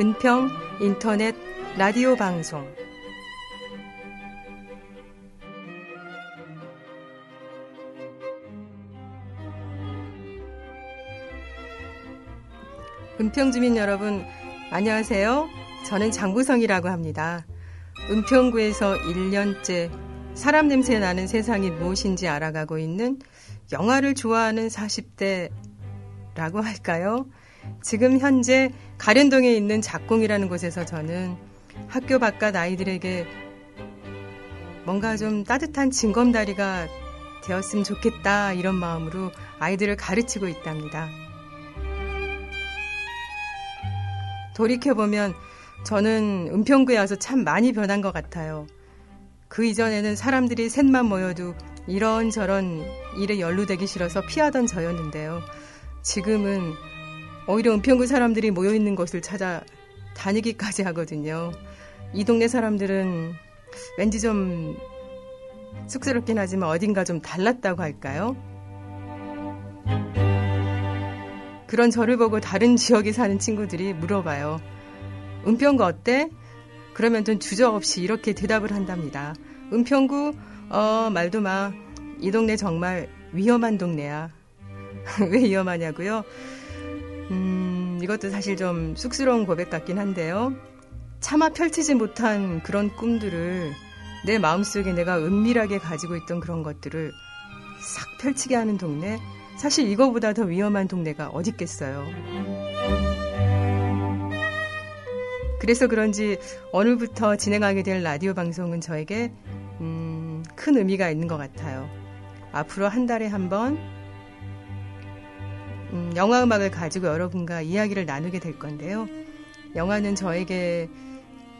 은평 인터넷 라디오 방송 은평 주민 여러분 안녕하세요. 저는 장구성이라고 합니다. 은평구에서 1년째 사람 냄새 나는 세상이 무엇인지 알아가고 있는 영화를 좋아하는 40대 라고 할까요? 지금 현재 가련동에 있는 작공이라는 곳에서 저는 학교 바깥 아이들에게 뭔가 좀 따뜻한 징검다리가 되었으면 좋겠다 이런 마음으로 아이들을 가르치고 있답니다. 돌이켜보면 저는 은평구에 와서 참 많이 변한 것 같아요. 그 이전에는 사람들이 셋만 모여도 이런저런 일에 연루되기 싫어서 피하던 저였는데요. 지금은 오히려 은평구 사람들이 모여 있는 곳을 찾아 다니기까지 하거든요. 이 동네 사람들은 왠지 좀 쑥스럽긴 하지만 어딘가 좀 달랐다고 할까요? 그런 저를 보고 다른 지역에 사는 친구들이 물어봐요. 은평구 어때? 그러면 좀 주저 없이 이렇게 대답을 한답니다. 은평구, 어, 말도 마. 이 동네 정말 위험한 동네야. 왜 위험하냐고요? 음, 이것도 사실 좀 쑥스러운 고백 같긴 한데요. 차마 펼치지 못한 그런 꿈들을 내 마음속에 내가 은밀하게 가지고 있던 그런 것들을 싹 펼치게 하는 동네? 사실 이거보다 더 위험한 동네가 어디 있겠어요. 그래서 그런지 오늘부터 진행하게 될 라디오 방송은 저에게 음, 큰 의미가 있는 것 같아요. 앞으로 한 달에 한 번, 음, 영화 음악을 가지고 여러분과 이야기를 나누게 될 건데요. 영화는 저에게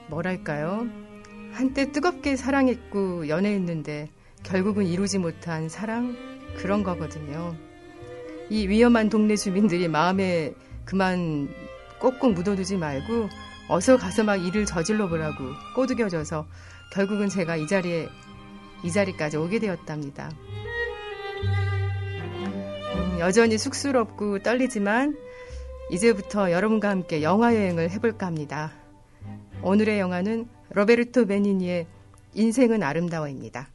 뭐랄까요? 한때 뜨겁게 사랑했고 연애했는데 결국은 이루지 못한 사랑? 그런 거거든요. 이 위험한 동네 주민들이 마음에 그만 꼭꼭 묻어두지 말고 어서 가서 막 일을 저질러 보라고 꼬드겨져서 결국은 제가 이 자리에 이 자리까지 오게 되었답니다. 여전히 쑥스럽고 떨리지만 이제부터 여러분과 함께 영화 여행을 해볼까 합니다. 오늘의 영화는 로베르토 베니니의 인생은 아름다워입니다.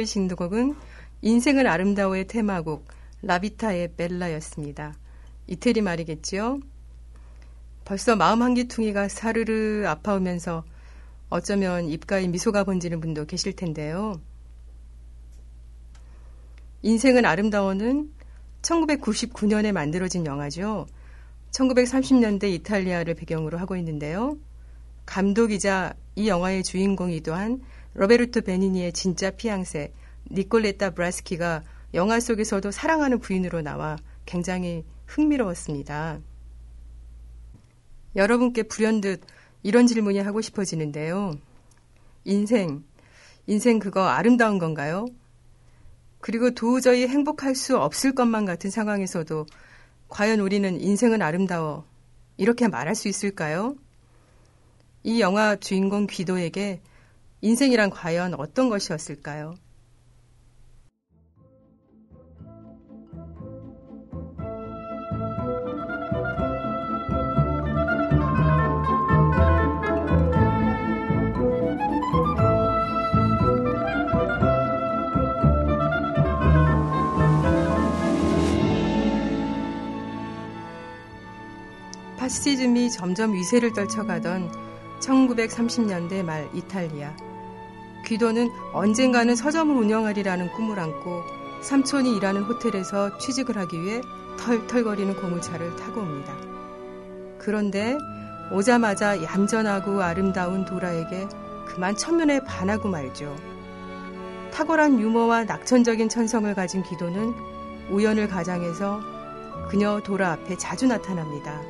방금 들으신 곡은 인생은 아름다워의 테마곡 라비타의 벨라였습니다. 이태리 말이겠지요? 벌써 마음 한기퉁이가 사르르 아파오면서 어쩌면 입가에 미소가 번지는 분도 계실 텐데요. 인생은 아름다워는 1999년에 만들어진 영화죠. 1930년대 이탈리아를 배경으로 하고 있는데요. 감독이자 이 영화의 주인공이기도 한 로베르토 베니니의 진짜 피앙세 니콜레타 브라스키가 영화 속에서도 사랑하는 부인으로 나와 굉장히 흥미로웠습니다. 여러분께 불현듯 이런 질문이 하고 싶어지는데요. 인생, 인생 그거 아름다운 건가요? 그리고 도저히 행복할 수 없을 것만 같은 상황에서도 과연 우리는 인생은 아름다워 이렇게 말할 수 있을까요? 이 영화 주인공 귀도에게 인생이란 과연 어떤 것이었을까요? 파시즘이 점점 위세를 떨쳐가던 1930년대 말 이탈리아. 귀도는 언젠가는 서점을 운영하리라는 꿈을 안고 삼촌이 일하는 호텔에서 취직을 하기 위해 털털거리는 고무차를 타고 옵니다. 그런데 오자마자 얌전하고 아름다운 도라에게 그만 첫눈에 반하고 말죠. 탁월한 유머와 낙천적인 천성을 가진 기도는 우연을 가장해서 그녀 도라 앞에 자주 나타납니다.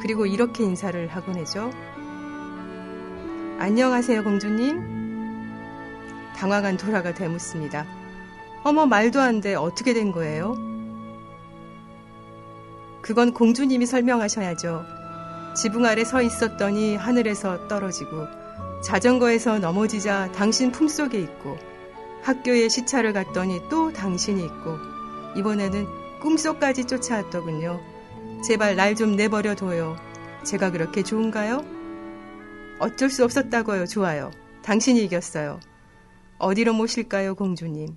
그리고 이렇게 인사를 하곤 해죠. 안녕하세요, 공주님. 당황한 도라가 되묻습니다. 어머, 말도 안 돼. 어떻게 된 거예요? 그건 공주님이 설명하셔야죠. 지붕 아래 서 있었더니 하늘에서 떨어지고 자전거에서 넘어지자 당신 품속에 있고 학교에 시차를 갔더니 또 당신이 있고 이번에는 꿈속까지 쫓아왔더군요. 제발 날 좀 내버려 둬요. 제가 그렇게 좋은가요? 어쩔 수 없었다고요. 좋아요. 당신이 이겼어요. 어디로 모실까요, 공주님?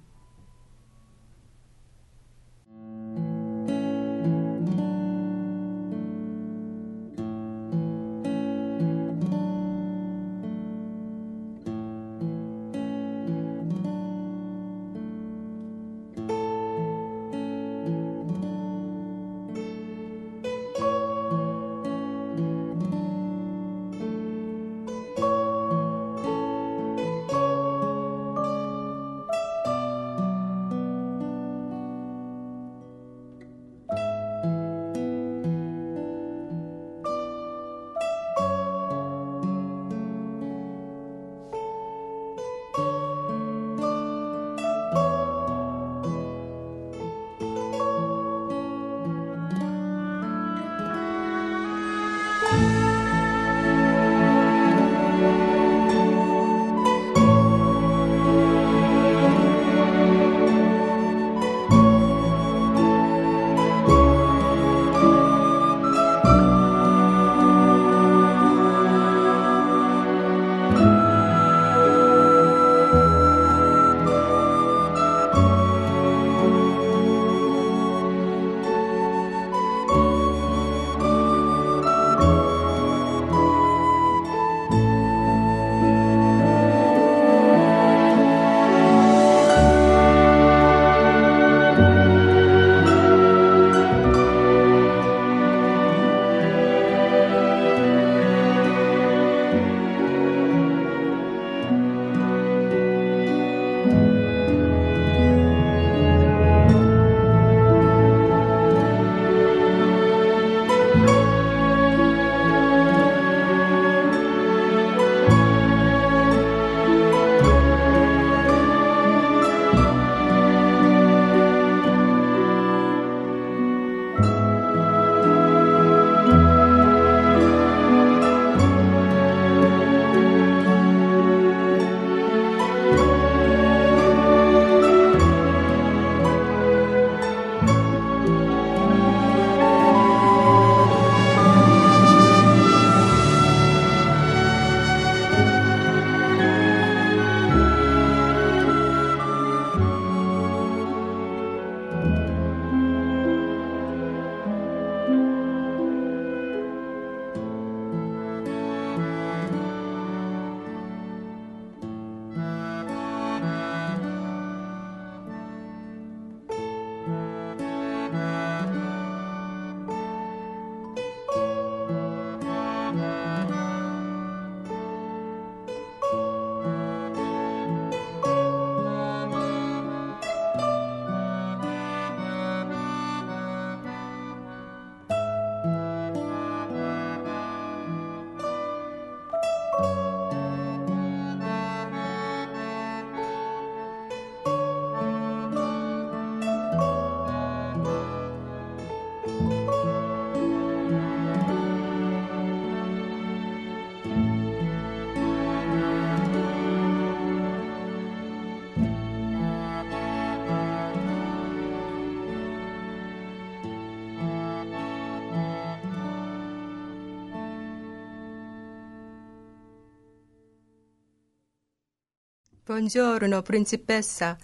번주어르너 브린치페사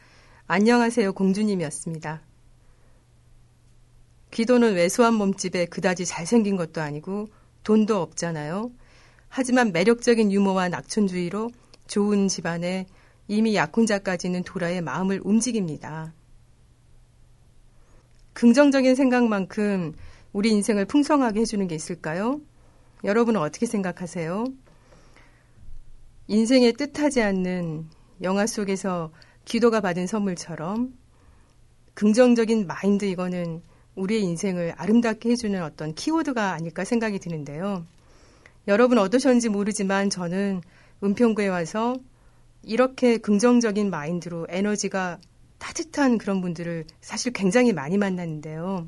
안녕하세요 공주님이었습니다. 기도는 왜소한 몸집에 그다지 잘생긴 것도 아니고 돈도 없잖아요. 하지만 매력적인 유머와 낙천주의로 좋은 집안에 이미 약혼자까지는 도라의 마음을 움직입니다. 긍정적인 생각만큼 우리 인생을 풍성하게 해주는 게 있을까요? 여러분은 어떻게 생각하세요? 인생에 뜻하지 않는 영화 속에서 귀도가 받은 선물처럼 긍정적인 마인드 이거는 우리의 인생을 아름답게 해주는 어떤 키워드가 아닐까 생각이 드는데요. 여러분 어떠셨는지 모르지만 저는 은평구에 와서 이렇게 긍정적인 마인드로 에너지가 따뜻한 그런 분들을 사실 굉장히 많이 만났는데요.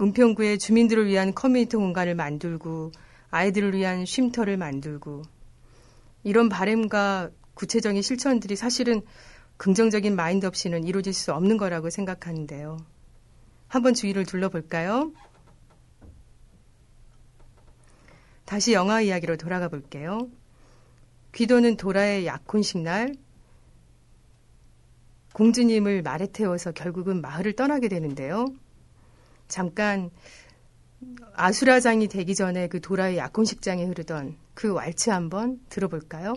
은평구에 주민들을 위한 커뮤니티 공간을 만들고 아이들을 위한 쉼터를 만들고 이런 바램과 구체적인 실천들이 사실은 긍정적인 마인드 없이는 이루어질 수 없는 거라고 생각하는데요. 한번 주위를 둘러볼까요? 다시 영화 이야기로 돌아가 볼게요. 귀도는 도라의 약혼식 날 공주님을 말에 태워서 결국은 마을을 떠나게 되는데요. 잠깐 아수라장이 되기 전에 그 도라의 약혼식장에 흐르던 그 왈츠 한번 들어볼까요?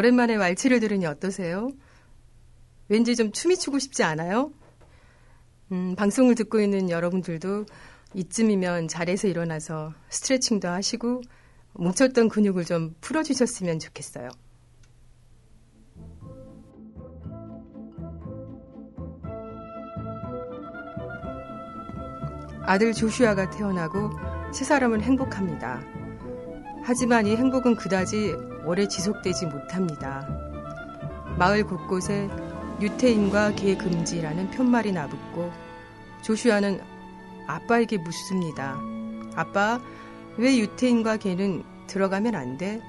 오랜만에 왈츠를 들으니 어떠세요? 왠지 좀 춤이 추고 싶지 않아요? 음, 방송을 듣고 있는 여러분들도 이쯤이면 자리에서 일어나서 스트레칭도 하시고 뭉쳤던 근육을 좀 풀어주셨으면 좋겠어요. 아들 조슈아가 태어나고 세 사람은 행복합니다. 하지만 이 행복은 그다지 오래 지속되지 못합니다. 마을 곳곳에 유태인과 개 금지라는 편말이 나붙고 조슈아는 아빠에게 묻습니다. 아빠, 왜 유태인과 개는 들어가면 안 돼?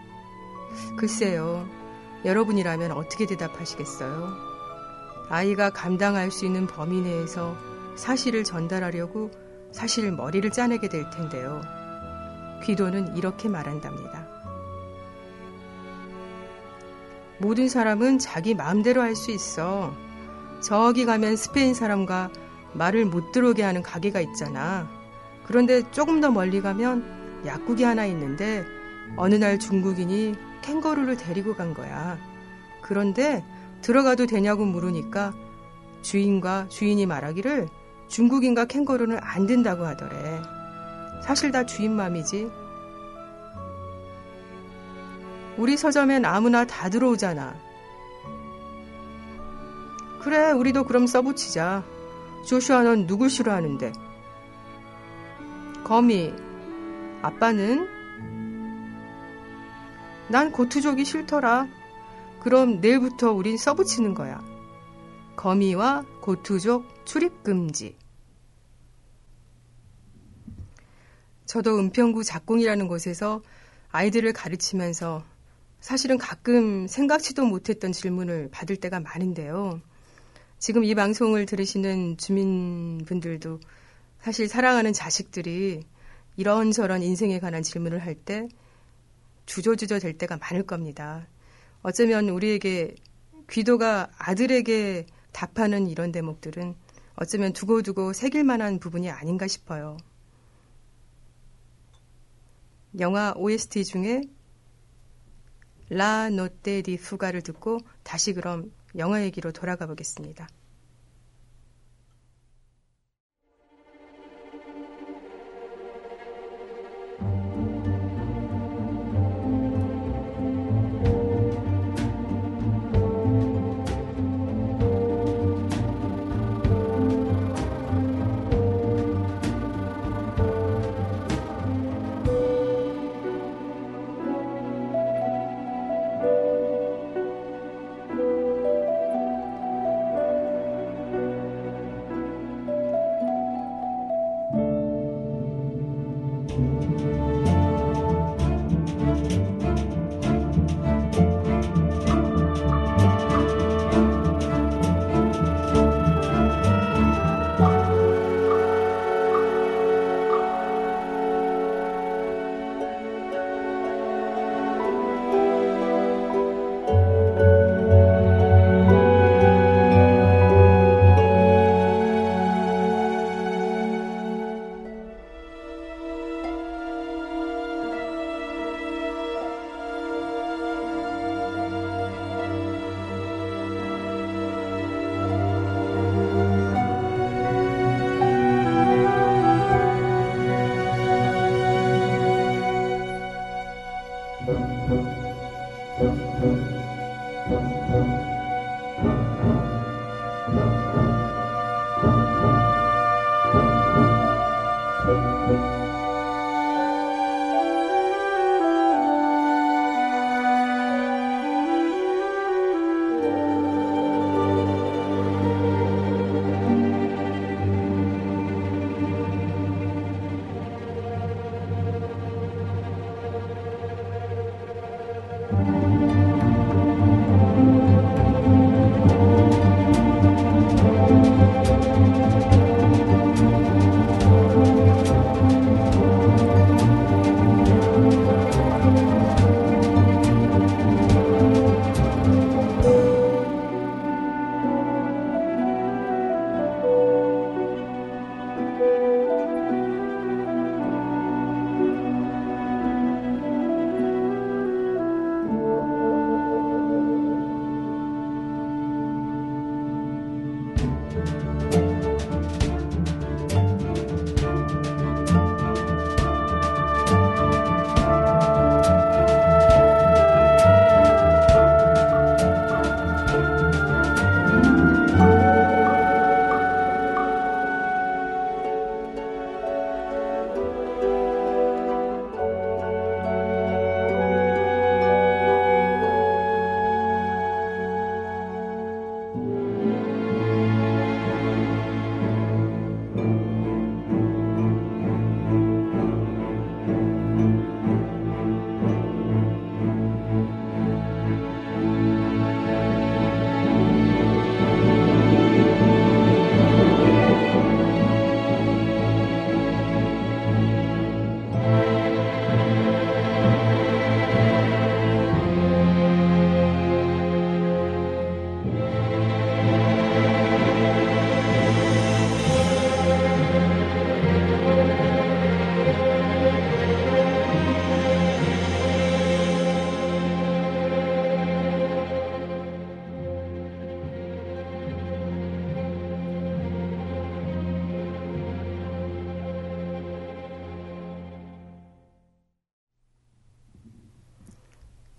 글쎄요. 여러분이라면 어떻게 대답하시겠어요? 아이가 감당할 수 있는 범위 내에서 사실을 전달하려고 사실 머리를 짜내게 될 텐데요. 귀도는 이렇게 말한답니다. 모든 사람은 자기 마음대로 할 수 있어. 저기 가면 스페인 사람과 말을 못 들어오게 하는 가게가 있잖아. 그런데 조금 더 멀리 가면 약국이 하나 있는데 어느 날 중국인이 캥거루를 데리고 간 거야. 그런데 들어가도 되냐고 물으니까 주인과 주인이 말하기를 중국인과 캥거루는 안 된다고 하더래. 사실 다 주인 맘이지. 우리 서점엔 아무나 다 들어오잖아. 그래, 우리도 그럼 써붙이자. 조슈아 넌 누굴 싫어하는데? 거미. 아빠는? 난 고투족이 싫더라. 그럼 내일부터 우린 써붙이는 거야. 거미와 고투족 출입금지. 저도 은평구 작공이라는 곳에서 아이들을 가르치면서 사실은 가끔 생각지도 못했던 질문을 받을 때가 많은데요. 지금 이 방송을 들으시는 주민분들도 사실 사랑하는 자식들이 이런저런 인생에 관한 질문을 할 때 주저주저 될 때가 많을 겁니다. 어쩌면 우리에게 귀도가 아들에게 답하는 이런 대목들은 어쩌면 두고두고 새길 만한 부분이 아닌가 싶어요. 영화 OST 중에 라 노테 디 푸가를 듣고 다시 그럼 영화 얘기로 돌아가 보겠습니다.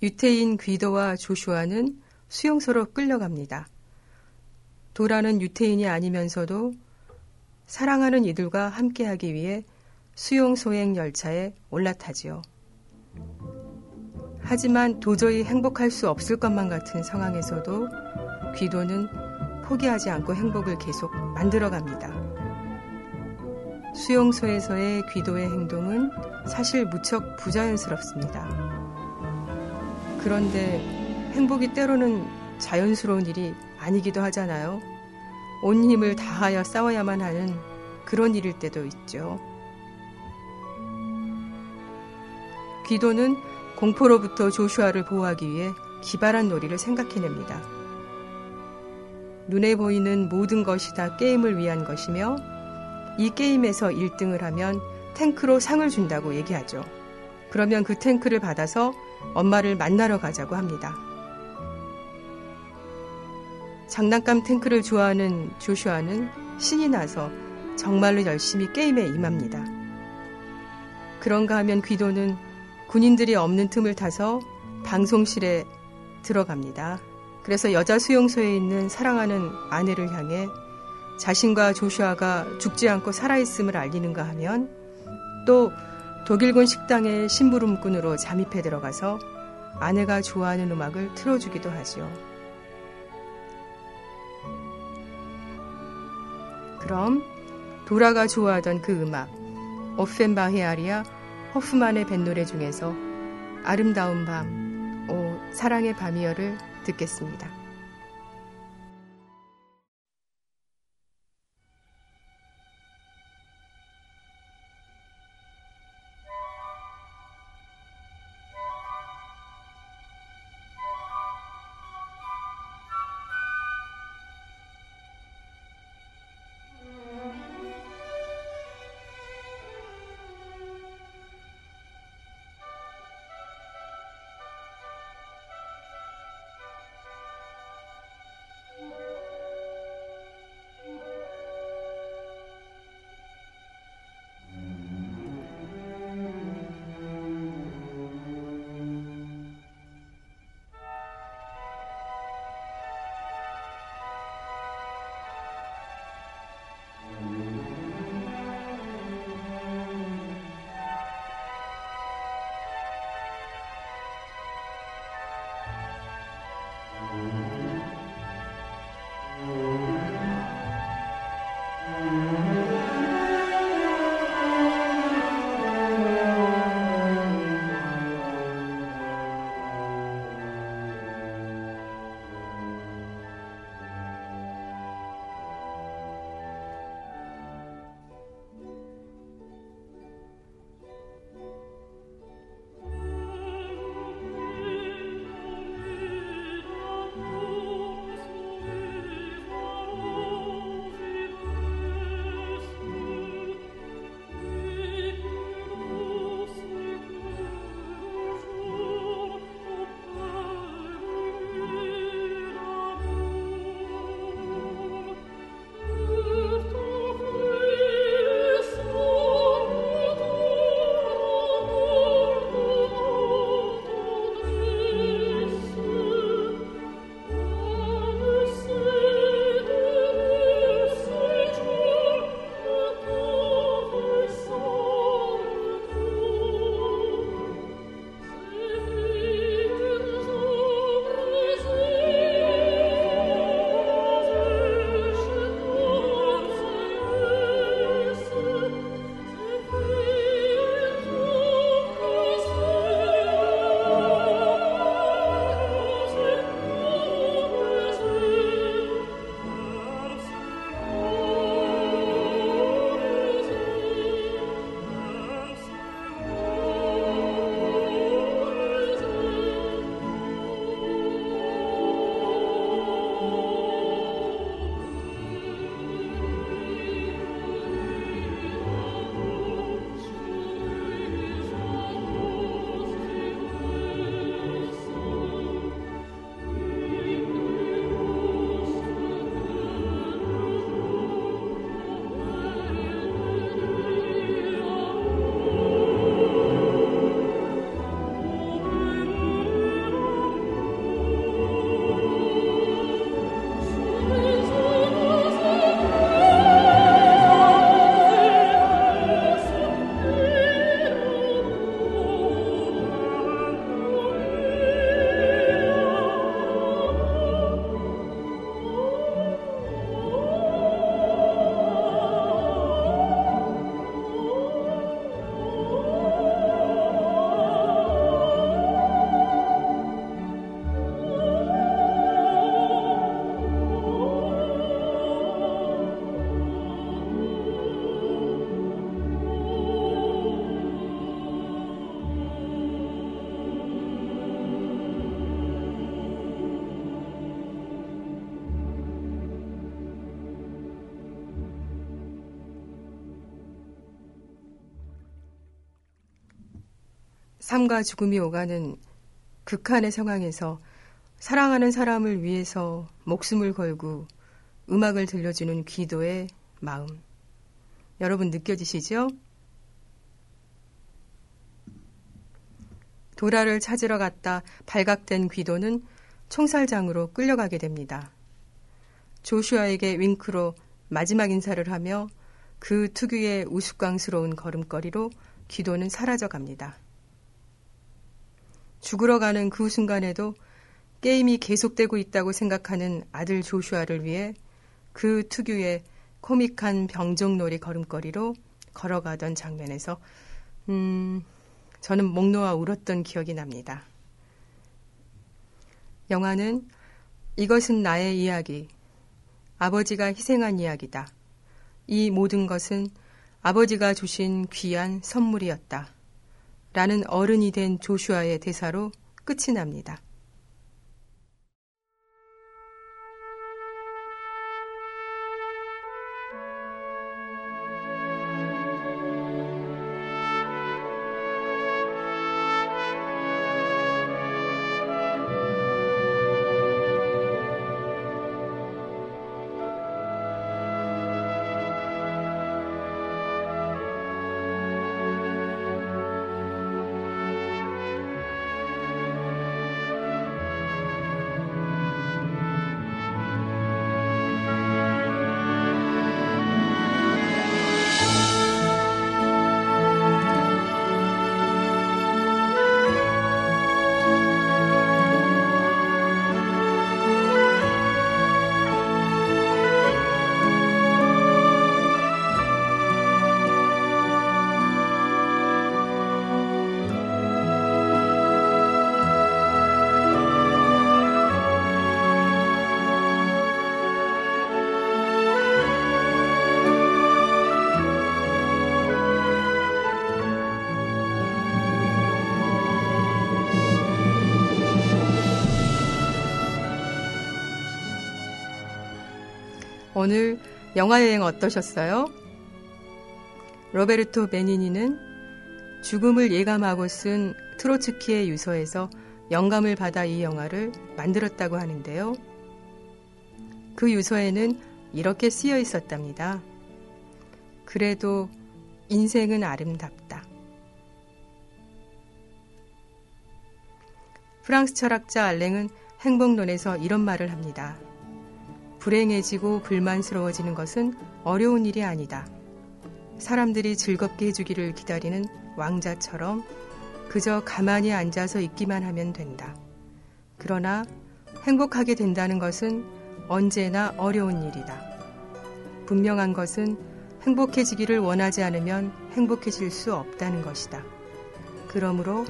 유태인 귀도와 조슈아는 수용소로 끌려갑니다. 도라는 유태인이 아니면서도 사랑하는 이들과 함께하기 위해 수용 소행 열차에 올라타지요. 하지만 도저히 행복할 수 없을 것만 같은 상황에서도 귀도는 포기하지 않고 행복을 계속 만들어갑니다. 수용소에서의 귀도의 행동은 사실 무척 부자연스럽습니다. 그런데 행복이 때로는 자연스러운 일이 아니기도 하잖아요. 온 힘을 다하여 싸워야만 하는 그런 일일 때도 있죠. 귀도는 공포로부터 조슈아를 보호하기 위해 기발한 놀이를 생각해냅니다. 눈에 보이는 모든 것이 다 게임을 위한 것이며 이 게임에서 1등을 하면 탱크로 상을 준다고 얘기하죠. 그러면 그 탱크를 받아서 엄마를 만나러 가자고 합니다. 장난감 탱크를 좋아하는 조슈아는 신이 나서 정말로 열심히 게임에 임합니다. 그런가 하면 귀도는 군인들이 없는 틈을 타서 방송실에 들어갑니다. 그래서 여자 수용소에 있는 사랑하는 아내를 향해 자신과 조슈아가 죽지 않고 살아있음을 알리는가 하면 또 독일군 식당의 심부름꾼으로 잠입해 들어가서 아내가 좋아하는 음악을 틀어주기도 하죠. 그럼 도라가 좋아하던 그 음악 오펜바헤 아리아 허프만의 뱃노래 중에서 아름다운 밤, 오 사랑의 밤이여를 듣겠습니다. 삶과 죽음이 오가는 극한의 상황에서 사랑하는 사람을 위해서 목숨을 걸고 음악을 들려주는 귀도의 마음. 여러분 느껴지시죠? 도라를 찾으러 갔다 발각된 귀도는 총살장으로 끌려가게 됩니다. 조슈아에게 윙크로 마지막 인사를 하며 그 특유의 우스꽝스러운 걸음걸이로 귀도는 사라져 갑니다. 죽으러 가는 그 순간에도 게임이 계속되고 있다고 생각하는 아들 조슈아를 위해 그 특유의 코믹한 병정놀이 걸음걸이로 걸어가던 장면에서 음, 저는 목 놓아 울었던 기억이 납니다. 영화는 이것은 나의 이야기, 아버지가 희생한 이야기다. 이 모든 것은 아버지가 주신 귀한 선물이었다. 라는 어른이 된 조슈아의 대사로 끝이 납니다. 오늘 영화 여행 어떠셨어요? 로베르토 베니니는 죽음을 예감하고 쓴 트로츠키의 유서에서 영감을 받아 이 영화를 만들었다고 하는데요. 그 유서에는 이렇게 쓰여 있었답니다. 그래도 인생은 아름답다. 프랑스 철학자 알랭은 행복론에서 이런 말을 합니다. 불행해지고 불만스러워지는 것은 어려운 일이 아니다. 사람들이 즐겁게 해주기를 기다리는 왕자처럼 그저 가만히 앉아서 있기만 하면 된다. 그러나 행복하게 된다는 것은 언제나 어려운 일이다. 분명한 것은 행복해지기를 원하지 않으면 행복해질 수 없다는 것이다. 그러므로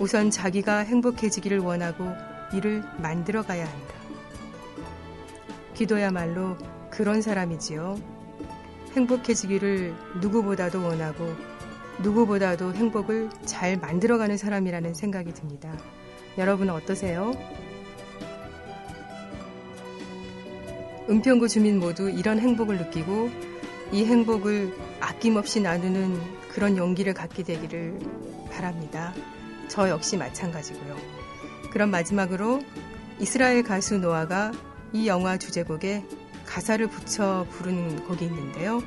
우선 자기가 행복해지기를 원하고 이를 만들어 가야 한다. 기도야말로 그런 사람이지요. 행복해지기를 누구보다도 원하고 누구보다도 행복을 잘 만들어가는 사람이라는 생각이 듭니다. 여러분은 어떠세요? 은평구 주민 모두 이런 행복을 느끼고 이 행복을 아낌없이 나누는 그런 용기를 갖게 되기를 바랍니다. 저 역시 마찬가지고요. 그럼 마지막으로 이스라엘 가수 노아가 이 영화 주제곡에 가사를 붙여 부르는 곡이 있는데요.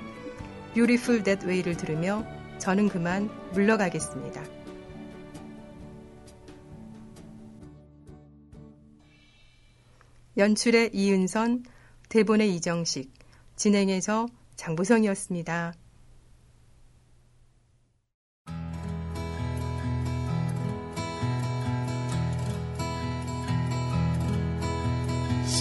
Beautiful That Way를 들으며 저는 그만 물러가겠습니다. 연출의 이은선, 대본의 이정식, 진행에서 장보성이었습니다.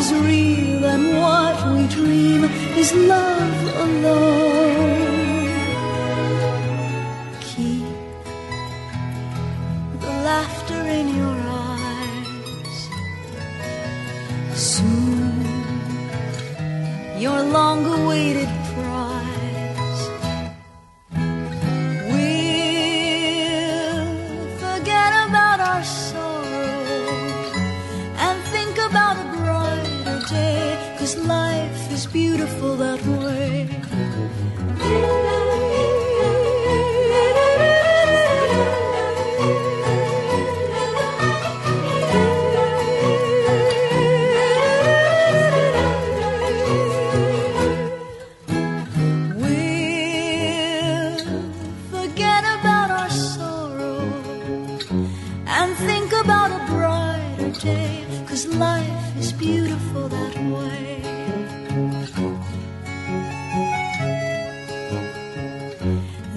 is real and what we dream is love alone.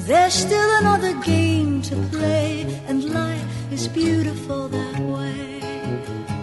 There's still another game to play, and life is beautiful that way.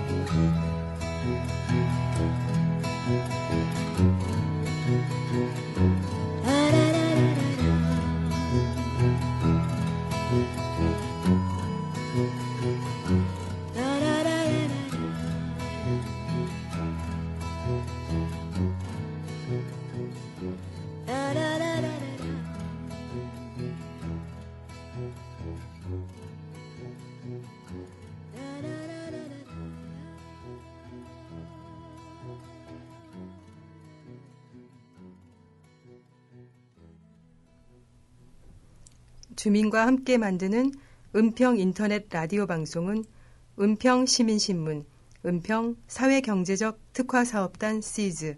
주민과 함께 만드는 은평 인터넷 라디오 방송은 은평 시민신문, 은평 사회경제적 특화사업단 시즈,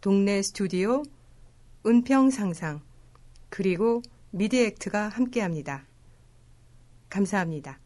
동네 스튜디오, 은평 상상, 그리고 미디액트가 함께합니다. 감사합니다.